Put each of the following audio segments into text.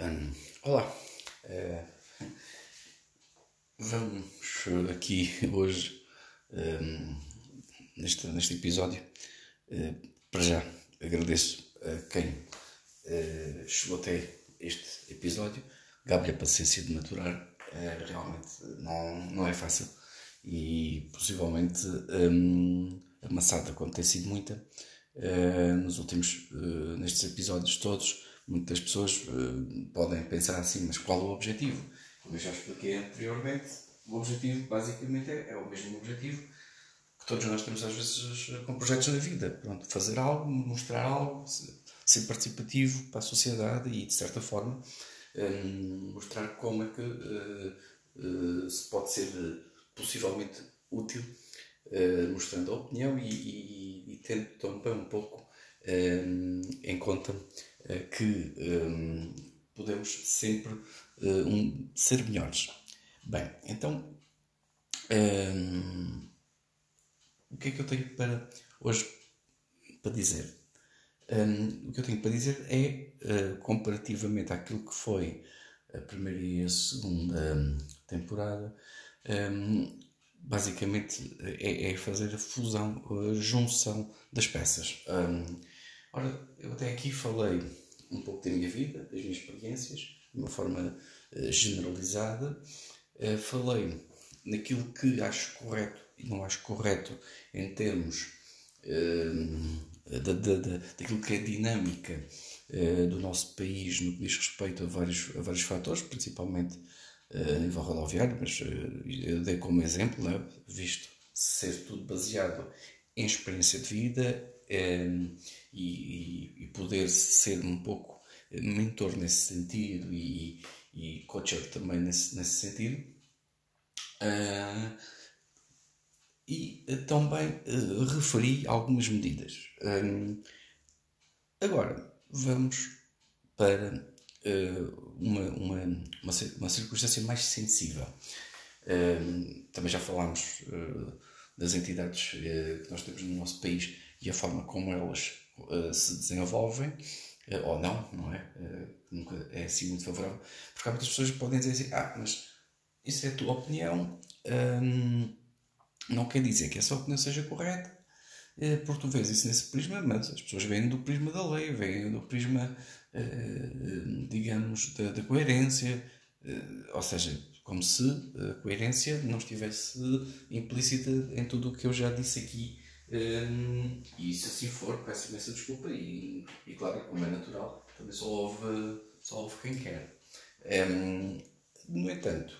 Um, olá, uh, vamos aqui hoje, um, neste, neste episódio, uh, para já agradeço a quem uh, chegou até este episódio. Gabriel, a paciência de maturar realmente não, não é fácil. E possivelmente um, a maçada, quando tem sido muita, nos últimos, nestes episódios todos Muitas pessoas uh, podem pensar assim, mas qual o objetivo? Eu já expliquei anteriormente, o objetivo basicamente é, é o mesmo objetivo que todos nós temos às vezes com projetos na vida. Pronto, fazer algo, mostrar algo, ser participativo para a sociedade e, de certa forma, um, ehm, mostrar como é que uh, uh, se pode ser possivelmente útil, uh, mostrando a opinião e, e, e tendo também um pouco um, em conta eh, que um, podemos sempre uh, um, ser melhores. Bem, então um, o que é que eu tenho para hoje para dizer? Um, o que eu tenho para dizer é, uh, comparativamente àquilo que foi a primeira e a segunda hum, temporada, basicamente é, é, fazer a fusão, a junção das peças. Um, ora, eu até aqui falei um pouco da minha vida, das minhas experiências, de uma forma uh, generalizada. Uh, falei naquilo que acho correto e não acho correto em termos uh, da, da, da, daquilo que é dinâmica do nosso país no que diz respeito a vários, a vários fatores, principalmente a nível rodoviário, mas eu dei como exemplo, né, visto ser tudo baseado em experiência de vida, um, e, e, poder ser um pouco mentor nesse sentido e, e coacher também nesse, nesse sentido. Uh, e também uh, referi algumas medidas. Um, agora, vamos para uh, uma, uma, uma, uma, circunstância mais sensível. Um, também já falámos das entidades que nós temos no nosso país e a forma como elas uh, se desenvolvem, uh, ou não, não é? Uh, nunca é assim muito favorável, porque há muitas pessoas que podem dizer assim: ah, mas isso é a tua opinião, um, não quer dizer que essa opinião seja correta, porque tu vês isso nesse prisma, mas as pessoas vêm do prisma da lei, vêm do prisma, digamos, da, da coerência, ou seja, como se a coerência não estivesse implícita em tudo o que eu já disse aqui um, e se assim for, peço imensa desculpa e, e claro, como é natural, também só houve, só houve quem quer. Um, no entanto,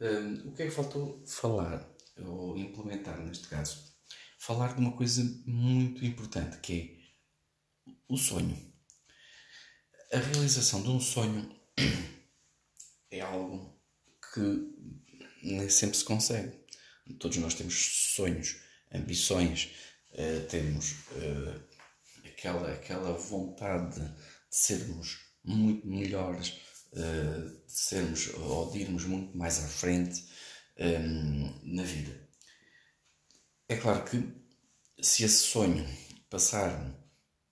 um, o que é que faltou falar, ou implementar neste caso? Falar de uma coisa muito importante que é o sonho. A realização de um sonho é algo que nem sempre se consegue. Todos nós temos sonhos ambições, uh, temos uh, aquela, aquela vontade de sermos muito melhores, uh, de sermos ou de irmos muito mais à frente um, na vida. É claro que se esse sonho passar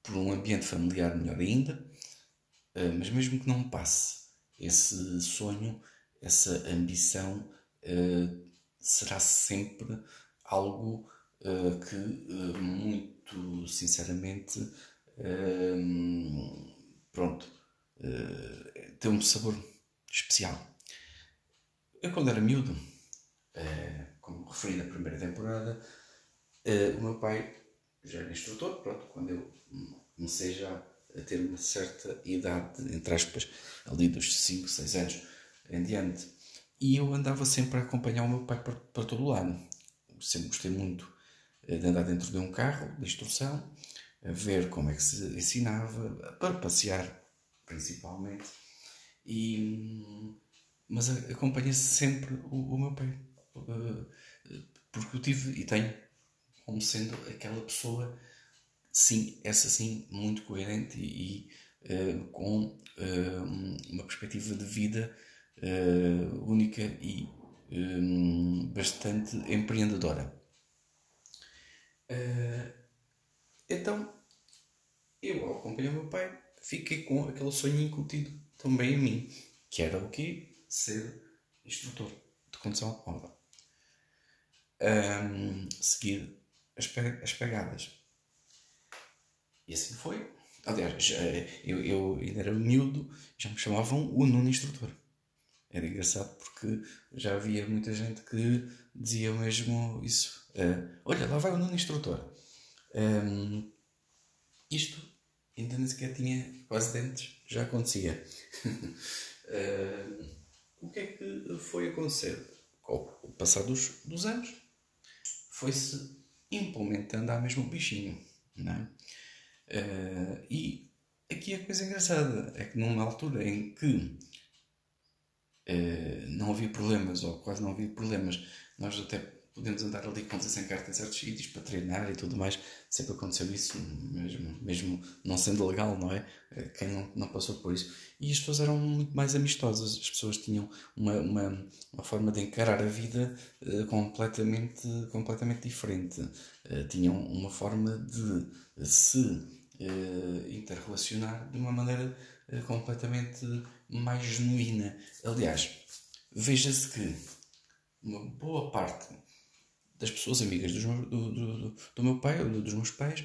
por um ambiente familiar melhor ainda, mas mesmo que não passe, esse sonho, essa ambição será sempre algo que, uh, muito sinceramente, uh, pronto, tem um sabor especial. Eu, quando era miúdo, como referi na primeira temporada, o meu pai já era instrutor, pronto, quando eu comecei já a ter uma certa idade, entre aspas, ali dos 5, 6 anos em diante. E eu andava sempre a acompanhar o meu pai para, para todo o lado. Sempre gostei muito eh, de andar dentro de um carro de instrução, a ver como é que se ensinava, para passear principalmente. E, mas acompanha-se sempre o, o, meu pai, eh, porque eu tive e tenho como sendo aquela pessoa, sim, essa sim, muito coerente e, e uh, com uh, uma perspectiva de vida única e bastante empreendedora. Uh, então, eu, ao acompanhar o meu pai, fiquei com aquele sonho incutido também a mim, que era o quê? Ser instrutor de condução automóvel. Um, seguir as, as pegadas. E assim foi. Aliás, eu, eu ainda era miúdo, já me chamavam o nono instrutor. Era engraçado porque já havia muita gente que dizia mesmo isso. Uh, Olha, lá vai o nono instrutor. Um, isto ainda nem sequer tinha quase dentes, já acontecia. uh, o que é que foi acontecer? Com o passar dos, dos anos, foi-se implementando a mesmo bichinho. Não é? Uh, e aqui a coisa engraçada é que numa altura em que uh, não havia problemas, ou quase não havia problemas, nós até podemos andar ali com sem carta em certos sítios para treinar e tudo mais. Sempre aconteceu isso, mesmo, mesmo não sendo legal, não é? Eh, quem não, não passou por isso. E as pessoas eram muito mais amistosas, as pessoas tinham uma, uma, uma forma de encarar a vida uh, completamente, completamente diferente. Uh, tinham uma forma de se uh, interrelacionar de uma maneira completamente mais genuína. Aliás, veja-se que uma boa parte das pessoas amigas do, do, do, do meu pai ou dos meus pais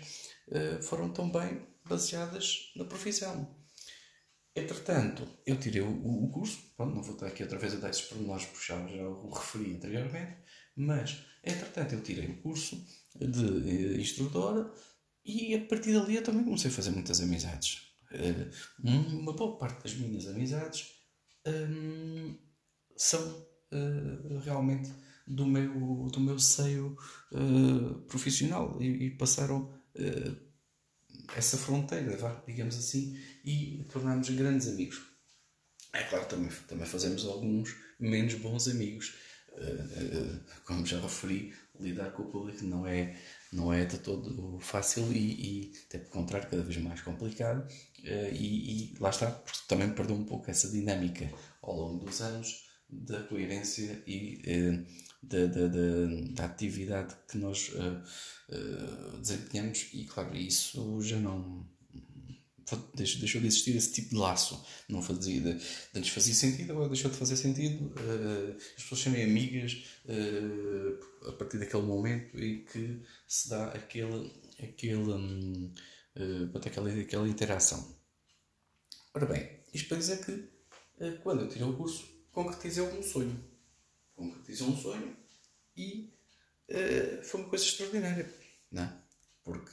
uh, foram também baseadas na profissão. Entretanto, eu tirei o, o curso, não vou estar aqui outra vez a dar esses pormenores porque já, já o referi anteriormente, mas, entretanto, eu tirei o curso de instrutora e a partir dali eu também comecei a fazer muitas amizades. Uh, uma boa parte das minhas amizades um, são realmente do meu, do meu seio uh, profissional e, e passaram essa fronteira, digamos assim, e tornámos grandes amigos. É claro, também, também fazemos alguns menos bons amigos. como já referi, lidar com o público não é não é de todo fácil e, e até pelo contrário, cada vez mais complicado. Uh, e, e, lá está, porque também perdeu um pouco essa dinâmica ao longo dos anos da coerência e uh, da, da, da, da, atividade que nós uh, desempenhamos, e claro, isso já não deixou de existir esse tipo de laço. Não fazia, antes fazia sentido, agora deixou de fazer sentido. Uh, as pessoas serem amigas uh, a partir daquele momento e que se dá aquele, aquele, um, aquela, aquela interação. Ora bem, isto para dizer que quando eu tirei o curso, concretizei um sonho. Concretizei um sonho e foi uma coisa extraordinária. Não é? Porque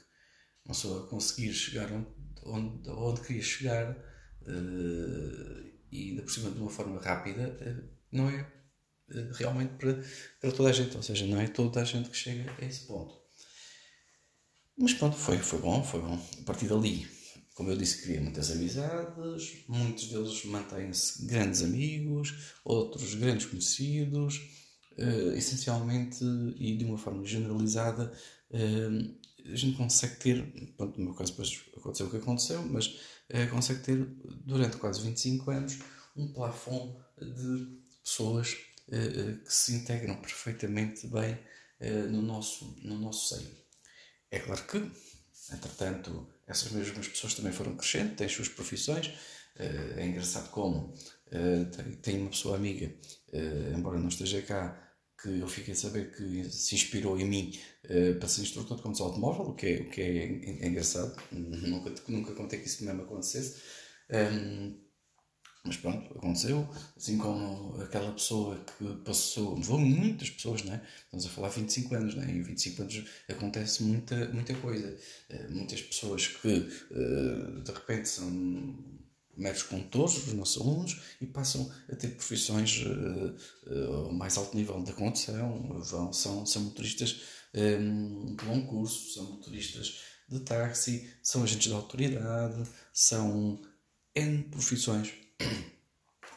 uma pessoa conseguir chegar onde onde, onde queria chegar uh, e ainda por cima de uma forma rápida, uh, não é uh, realmente para, para toda a gente, ou seja, não é toda a gente que chega a esse ponto. Mas pronto, foi, foi bom, foi bom. A partir dali, como eu disse, cria muitas amizades, muitos deles mantêm-se grandes amigos, outros grandes conhecidos, essencialmente e de uma forma generalizada, a gente consegue ter, pronto, no meu caso depois aconteceu o que aconteceu, mas é, consegue ter durante quase 25 anos um plafond de pessoas que se integram perfeitamente bem no, nosso, no nosso seio. É claro que, entretanto, essas mesmas pessoas também foram crescendo, têm suas profissões. É engraçado como tenho uma pessoa amiga, embora não esteja cá, que eu fiquei a saber que se inspirou em mim para ser instrutor de condução automóvel, o que é, o que é, engraçado. nunca, nunca contei que isso mesmo acontecesse. Ehm, mas pronto, aconteceu. Assim como aquela pessoa que passou. Vão muitas pessoas, não é? Estamos a falar 25 anos, não é? Em 25 anos acontece muita, muita coisa. Uh, muitas pessoas que uh, de repente são meros condutores dos nossos alunos e passam a ter profissões uh, mais alto nível da condução, vão, são, são motoristas um, de longo curso, são motoristas de táxi, são agentes de autoridade, são N profissões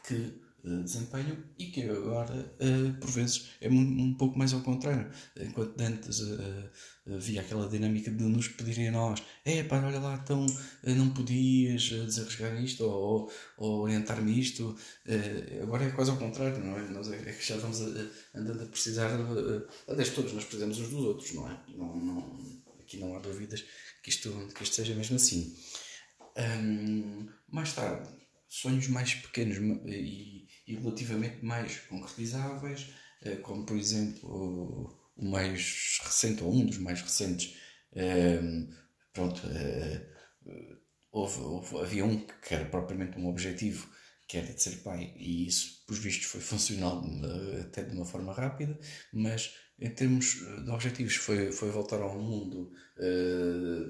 que uh, desempenham e que agora, uh, por vezes, é um, um, pouco mais ao contrário. Enquanto antes uh, havia aquela dinâmica de nos pedirem a nós: é pá, olha lá, então não podias desarriscar isto ou, ou orientar-me isto. agora é quase ao contrário, não é? Nós é, é que já vamos andando a precisar, aliás, todos nós precisamos uns dos outros, não é? Não, não, aqui não há dúvidas que isto, que isto seja mesmo assim. Um, mais tarde sonhos mais pequenos e, e relativamente mais concretizáveis, uh, como por exemplo o, mais recente, ou um dos mais recentes, uh, pronto, houve, houve, havia um que era propriamente um objetivo que era de ser pai, e isso, por vistos, foi funcional até de uma forma rápida, mas em termos de objetivos, foi, foi voltar ao mundo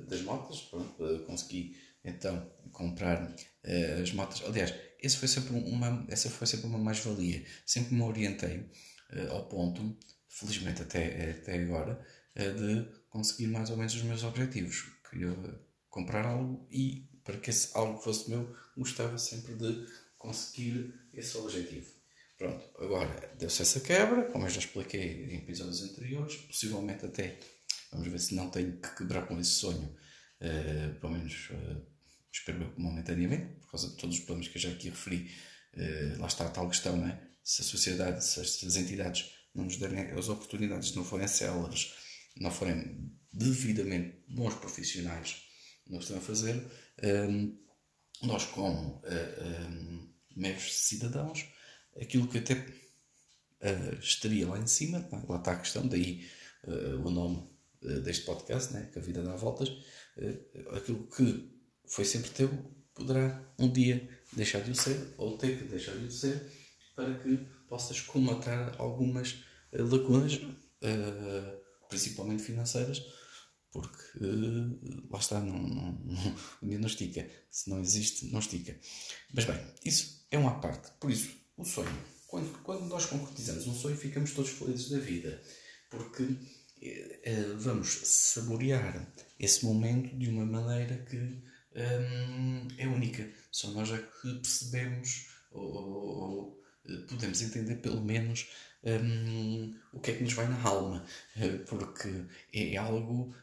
das motas. Pronto, consegui então comprar uh, as motas. Aliás, esse foi sempre uma, essa foi sempre uma mais-valia. Sempre me orientei ao ponto, felizmente até, até agora, de conseguir mais ou menos os meus objetivos. Queria comprar algo e, para que esse algo fosse meu, gostava sempre de conseguir esse objetivo. Pronto, agora deu-se essa quebra, como eu já expliquei em episódios anteriores, possivelmente até, vamos ver se não tenho que quebrar com esse sonho, uh, pelo menos uh, espero eu momentaneamente, por causa de todos os problemas que eu já aqui referi, uh, lá está a tal questão, não é? se a sociedade, se as, se as entidades não nos derem as oportunidades, não forem céleres, não forem devidamente bons profissionais que estão a fazer, nós como meros cidadãos, aquilo que até uh, estaria lá em cima, tá? lá está a questão, daí uh, o nome uh, deste podcast, né? que a vida dá voltas, aquilo que foi sempre teu poderá um dia deixar de o ser, ou ter que deixar de o ser, para que possas comatar algumas lacunas, principalmente financeiras, porque lá está, não, não, não, o dinheiro não estica. Se não existe, não estica. Mas bem, isso é uma parte. Por isso, o sonho. Quando, quando nós concretizamos um sonho, ficamos todos felizes da vida, porque eh, eh, vamos saborear esse momento de uma maneira que hum, é única. Só nós é que percebemos ou, ou, ou eh, podemos entender pelo menos hum, o que é que nos vai na alma, porque é algo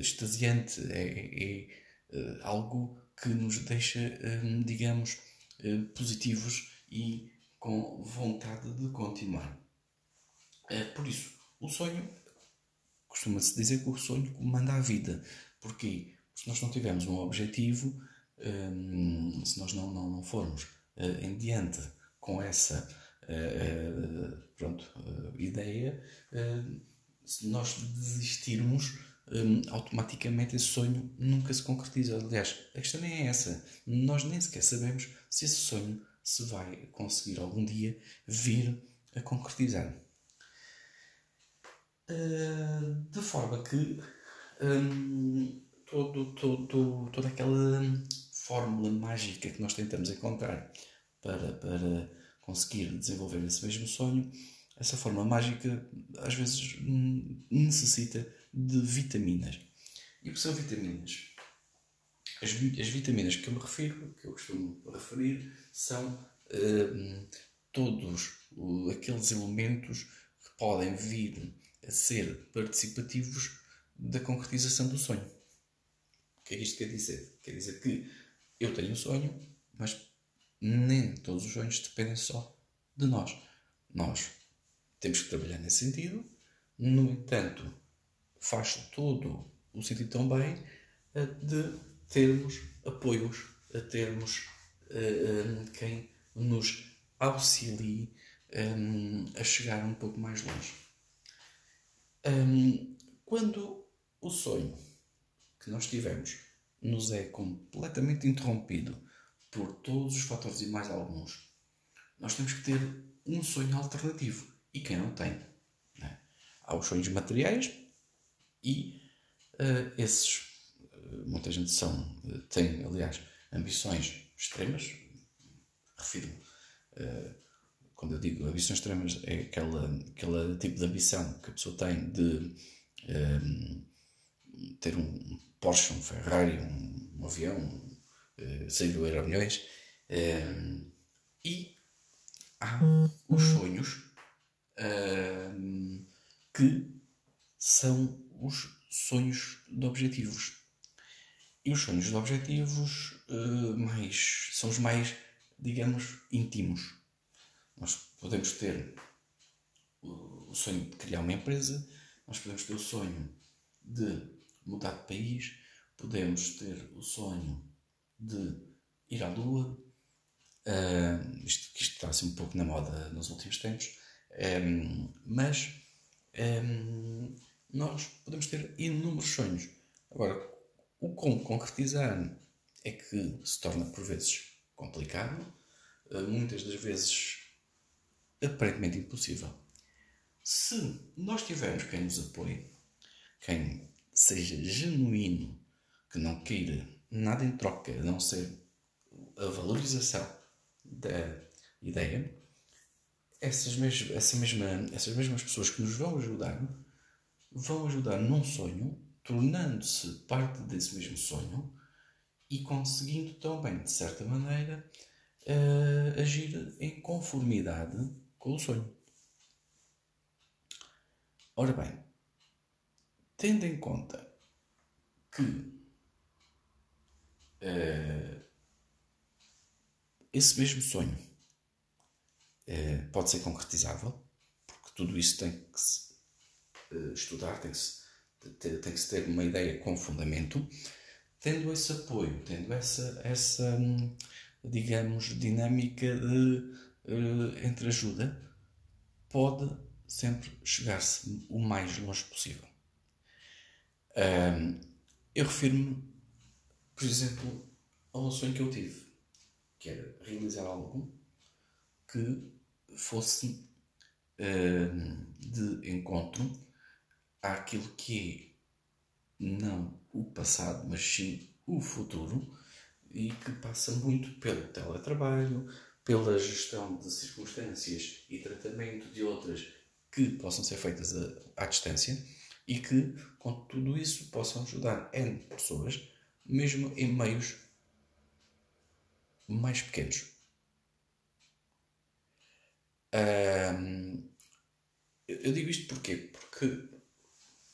extasiante, é, é algo que nos deixa, hum, digamos, positivos e com vontade de continuar. É, por isso, o sonho, costuma-se dizer que o sonho comanda a vida. Porquê? Se nós não tivermos um objetivo, hum, se nós não, não, não formos uh, em diante com essa uh, uh, pronto, ideia, se nós desistirmos, um, automaticamente esse sonho nunca se concretiza. Aliás, a questão nem é essa. Nós nem sequer sabemos se esse sonho se vai conseguir algum dia vir a concretizar. De forma que um, todo, todo, toda aquela fórmula mágica que nós tentamos encontrar para, para conseguir desenvolver esse mesmo sonho, essa fórmula mágica às vezes necessita de vitaminas. E o que são vitaminas? As, as vitaminas que eu me refiro, que eu costumo referir, são uh, todos uh, aqueles elementos que podem vir a ser participativos da concretização do sonho. Que é que isto quer dizer? Quer dizer que eu tenho um sonho, mas nem todos os sonhos dependem só de nós. Nós temos que trabalhar nesse sentido, no entanto, faz todo o sentido também uh, de termos apoios, a termos uh, um, quem nos auxilie a chegar um pouco mais longe. Um, quando o sonho que nós tivemos nos é completamente interrompido por todos os fatores e mais alguns, nós temos que ter um sonho alternativo. E quem não tem? Né? Há os sonhos materiais e uh, esses, uh, muita gente são, uh, tem, aliás, ambições extremas, refiro quando eu digo ambições extremas, é aquela, aquela tipo de ambição que a pessoa tem de ter um Porsche, um Ferrari, um, um avião, uh, sei lá, milhões. Um, e há os sonhos um, que são os sonhos de objetivos. E os sonhos de objetivos uh, mais, são os mais, digamos, íntimos. Nós podemos ter o sonho de criar uma empresa, nós podemos ter o sonho de mudar de país, podemos ter o sonho de ir à Lua, Uh, isto, isto está assim um pouco na moda nos últimos tempos, um, mas um, nós podemos ter inúmeros sonhos. Agora, o como concretizar é que se torna por vezes complicado, uh, muitas das vezes aparentemente impossível. Se nós tivermos quem nos apoie, quem seja genuíno, que não queira nada em troca, a não ser a valorização da ideia, essas, mes essa mesma, essas mesmas pessoas que nos vão ajudar vão ajudar num sonho, tornando-se parte desse mesmo sonho e conseguindo também, de certa maneira, uh, agir em conformidade com o sonho. Ora bem, tendo em conta que uh, esse mesmo sonho uh, pode ser concretizável, porque tudo isso tem que se uh, estudar, tem que se, ter, tem que se ter uma ideia com fundamento, tendo esse apoio, tendo essa, essa hum, digamos, dinâmica de entre ajuda, pode sempre chegar-se o mais longe possível. Um, eu refiro-me, por exemplo, a um sonho que eu tive, que era realizar algo que fosse de encontro àquilo que é não o passado, mas sim o futuro e que passa muito pelo teletrabalho, pela gestão de circunstâncias e tratamento de outras que possam ser feitas à distância e que, com tudo isso, possam ajudar N pessoas, mesmo em meios mais pequenos. eu digo isto porquê? Porque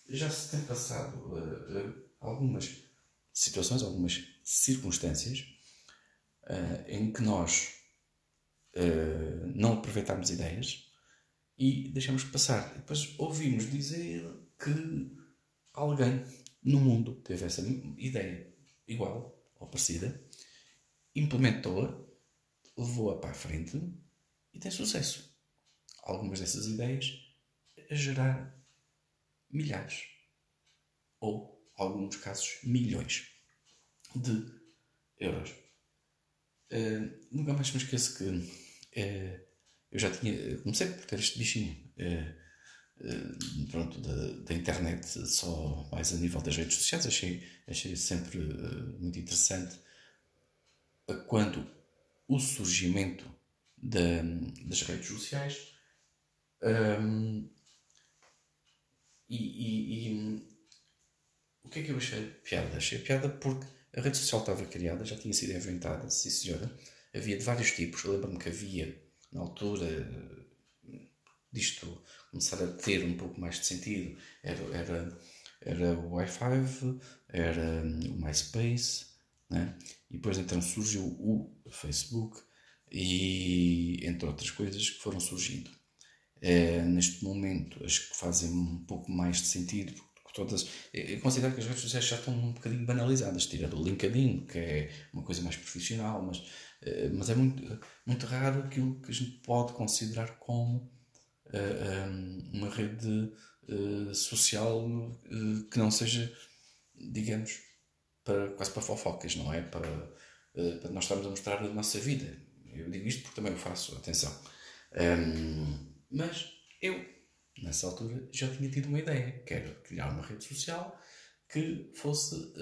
já se tem passado uh, algumas situações, algumas circunstâncias uh, em que nós uh, não aproveitámos ideias e deixamos passar. Depois ouvimos dizer que alguém no mundo teve essa ideia igual ou parecida, implementou-a, levou-a para a frente e tem sucesso. Algumas dessas ideias a gerar milhares ou, em alguns casos, milhões de euros. Uh, nunca mais me esqueço que uh, eu já tinha. Comecei por ter este bichinho. Uh, eh, pronto, da, da, internet só mais a nível das redes sociais. Achei, achei sempre uh, muito interessante quando o surgimento da, das redes sociais um, e, e, e, o que é que eu achei piada? Achei piada porque a rede social estava criada, já tinha sido inventada, sim senhora, havia de vários tipos. Lembro-me que havia na altura disto começar a ter um pouco mais de sentido. Era, era, era o Wi-Fi, era o MySpace, né? e depois então surgiu o Facebook, e entre outras coisas que foram surgindo. É, neste momento, as que fazem um pouco mais de sentido, todas. Eu considero que as redes sociais já estão um bocadinho banalizadas, tirando o LinkedIn, que é uma coisa mais profissional, mas, eh, mas é muito, muito raro aquilo que a gente pode considerar como uma rede uh, social uh, que não seja, digamos, para, quase para fofocas, não é? Para, uh, para nós estarmos a mostrar a nossa vida. Eu digo isto porque também o faço, atenção. Um, mas eu, nessa altura, já tinha tido uma ideia, que era criar uma rede social que fosse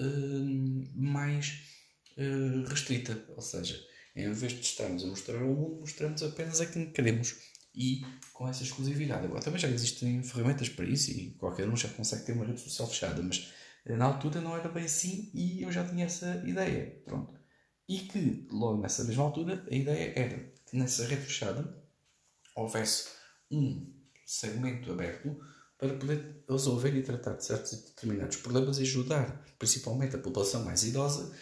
mais restrita, ou seja, em vez de estarmos a mostrar ao mundo, mostramos apenas aquilo que queremos e com essa exclusividade. Agora também já existem ferramentas para isso e qualquer um já consegue ter uma rede social fechada, mas eh, na altura não era bem assim e eu já tinha essa ideia. Pronto. E que logo nessa mesma altura a ideia era que nessa rede fechada houvesse um segmento aberto para poder resolver e tratar de certos determinados problemas e ajudar principalmente a população mais idosa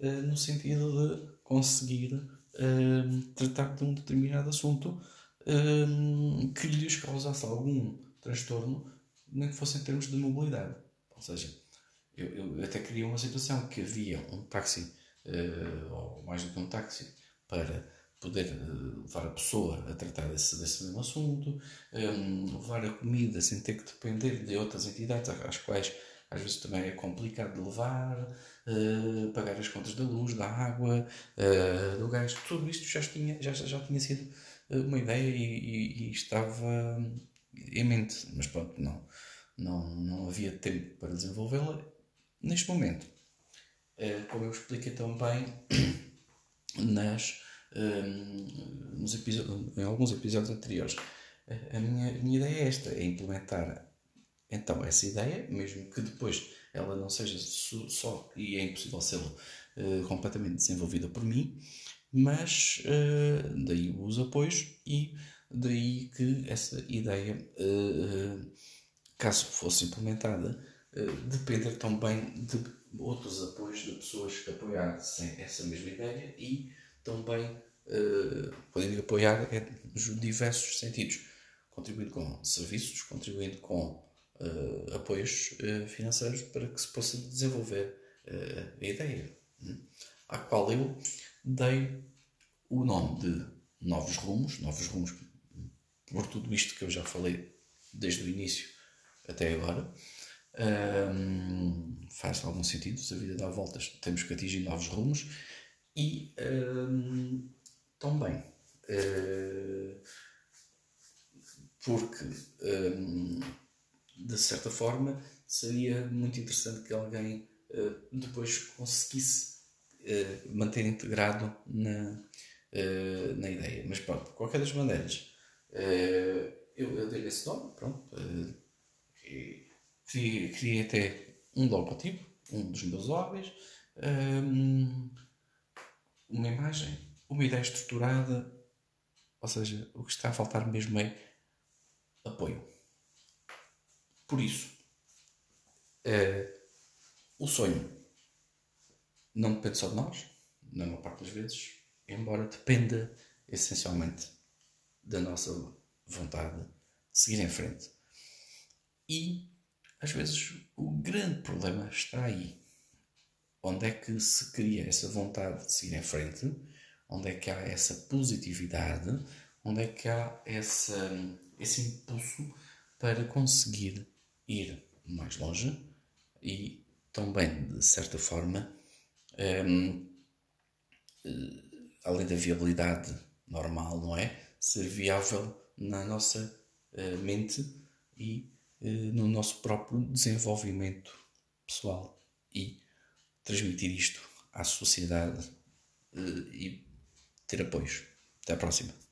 eh, no sentido de conseguir eh, tratar de um determinado assunto um, que lhes causasse algum transtorno, nem que fosse em termos de mobilidade. Ou seja, eu, eu até queria uma situação que havia um táxi, uh, ou mais do que um táxi, para poder uh, levar a pessoa a tratar desse, desse mesmo assunto, um, levar a comida sem ter que depender de outras entidades às quais às vezes também é complicado de levar, uh, pagar as contas da luz, da água, uh, do gás, tudo isto já tinha, já, já tinha sido uma ideia e, e, e estava em mente, mas pronto, não, não, não havia tempo para desenvolvê-la neste momento. Como eu expliquei também nas, nos episódios, em alguns episódios anteriores, a minha, a minha ideia é esta: é implementar então essa ideia, mesmo que depois ela não seja só, e é impossível ser uh, completamente desenvolvida por mim, mas uh, daí os apoios e daí que essa ideia, uh, caso fosse implementada, depender também de outros apoios de pessoas que apoiassem essa mesma ideia e também uh, podem apoiar nos diversos sentidos, contribuindo com serviços, contribuindo com uh, apoios uh, financeiros para que se possa desenvolver uh, a ideia, né? à qual eu dei o nome de Novos Rumos, Novos Rumos por tudo isto que eu já falei desde o início até agora. Um, faz algum sentido, se a vida dá voltas, temos que atingir novos rumos e um, também uh, porque um, de certa forma, seria muito interessante que alguém uh, depois conseguisse uh, manter integrado na, uh, na ideia. Mas pronto, de qualquer das maneiras, eu, eu dei esse nome, pronto. criei, criei até um logotipo, um dos meus hobbies, um, uma imagem, uma ideia estruturada, ou seja, o que está a faltar mesmo é apoio. Por isso, o sonho não depende só de nós, na maior parte das vezes, embora dependa essencialmente da nossa vontade de seguir em frente. E, às vezes, o grande problema está aí. Onde é que se cria essa vontade de seguir em frente? Onde é que há essa positividade? Onde é que há essa, esse impulso para conseguir ir mais longe e também, de certa forma, um, eh, além da viabilidade normal, não é? Ser viável na nossa uh, mente e uh, no nosso próprio desenvolvimento pessoal e transmitir isto à sociedade uh, e ter apoios. Até à próxima.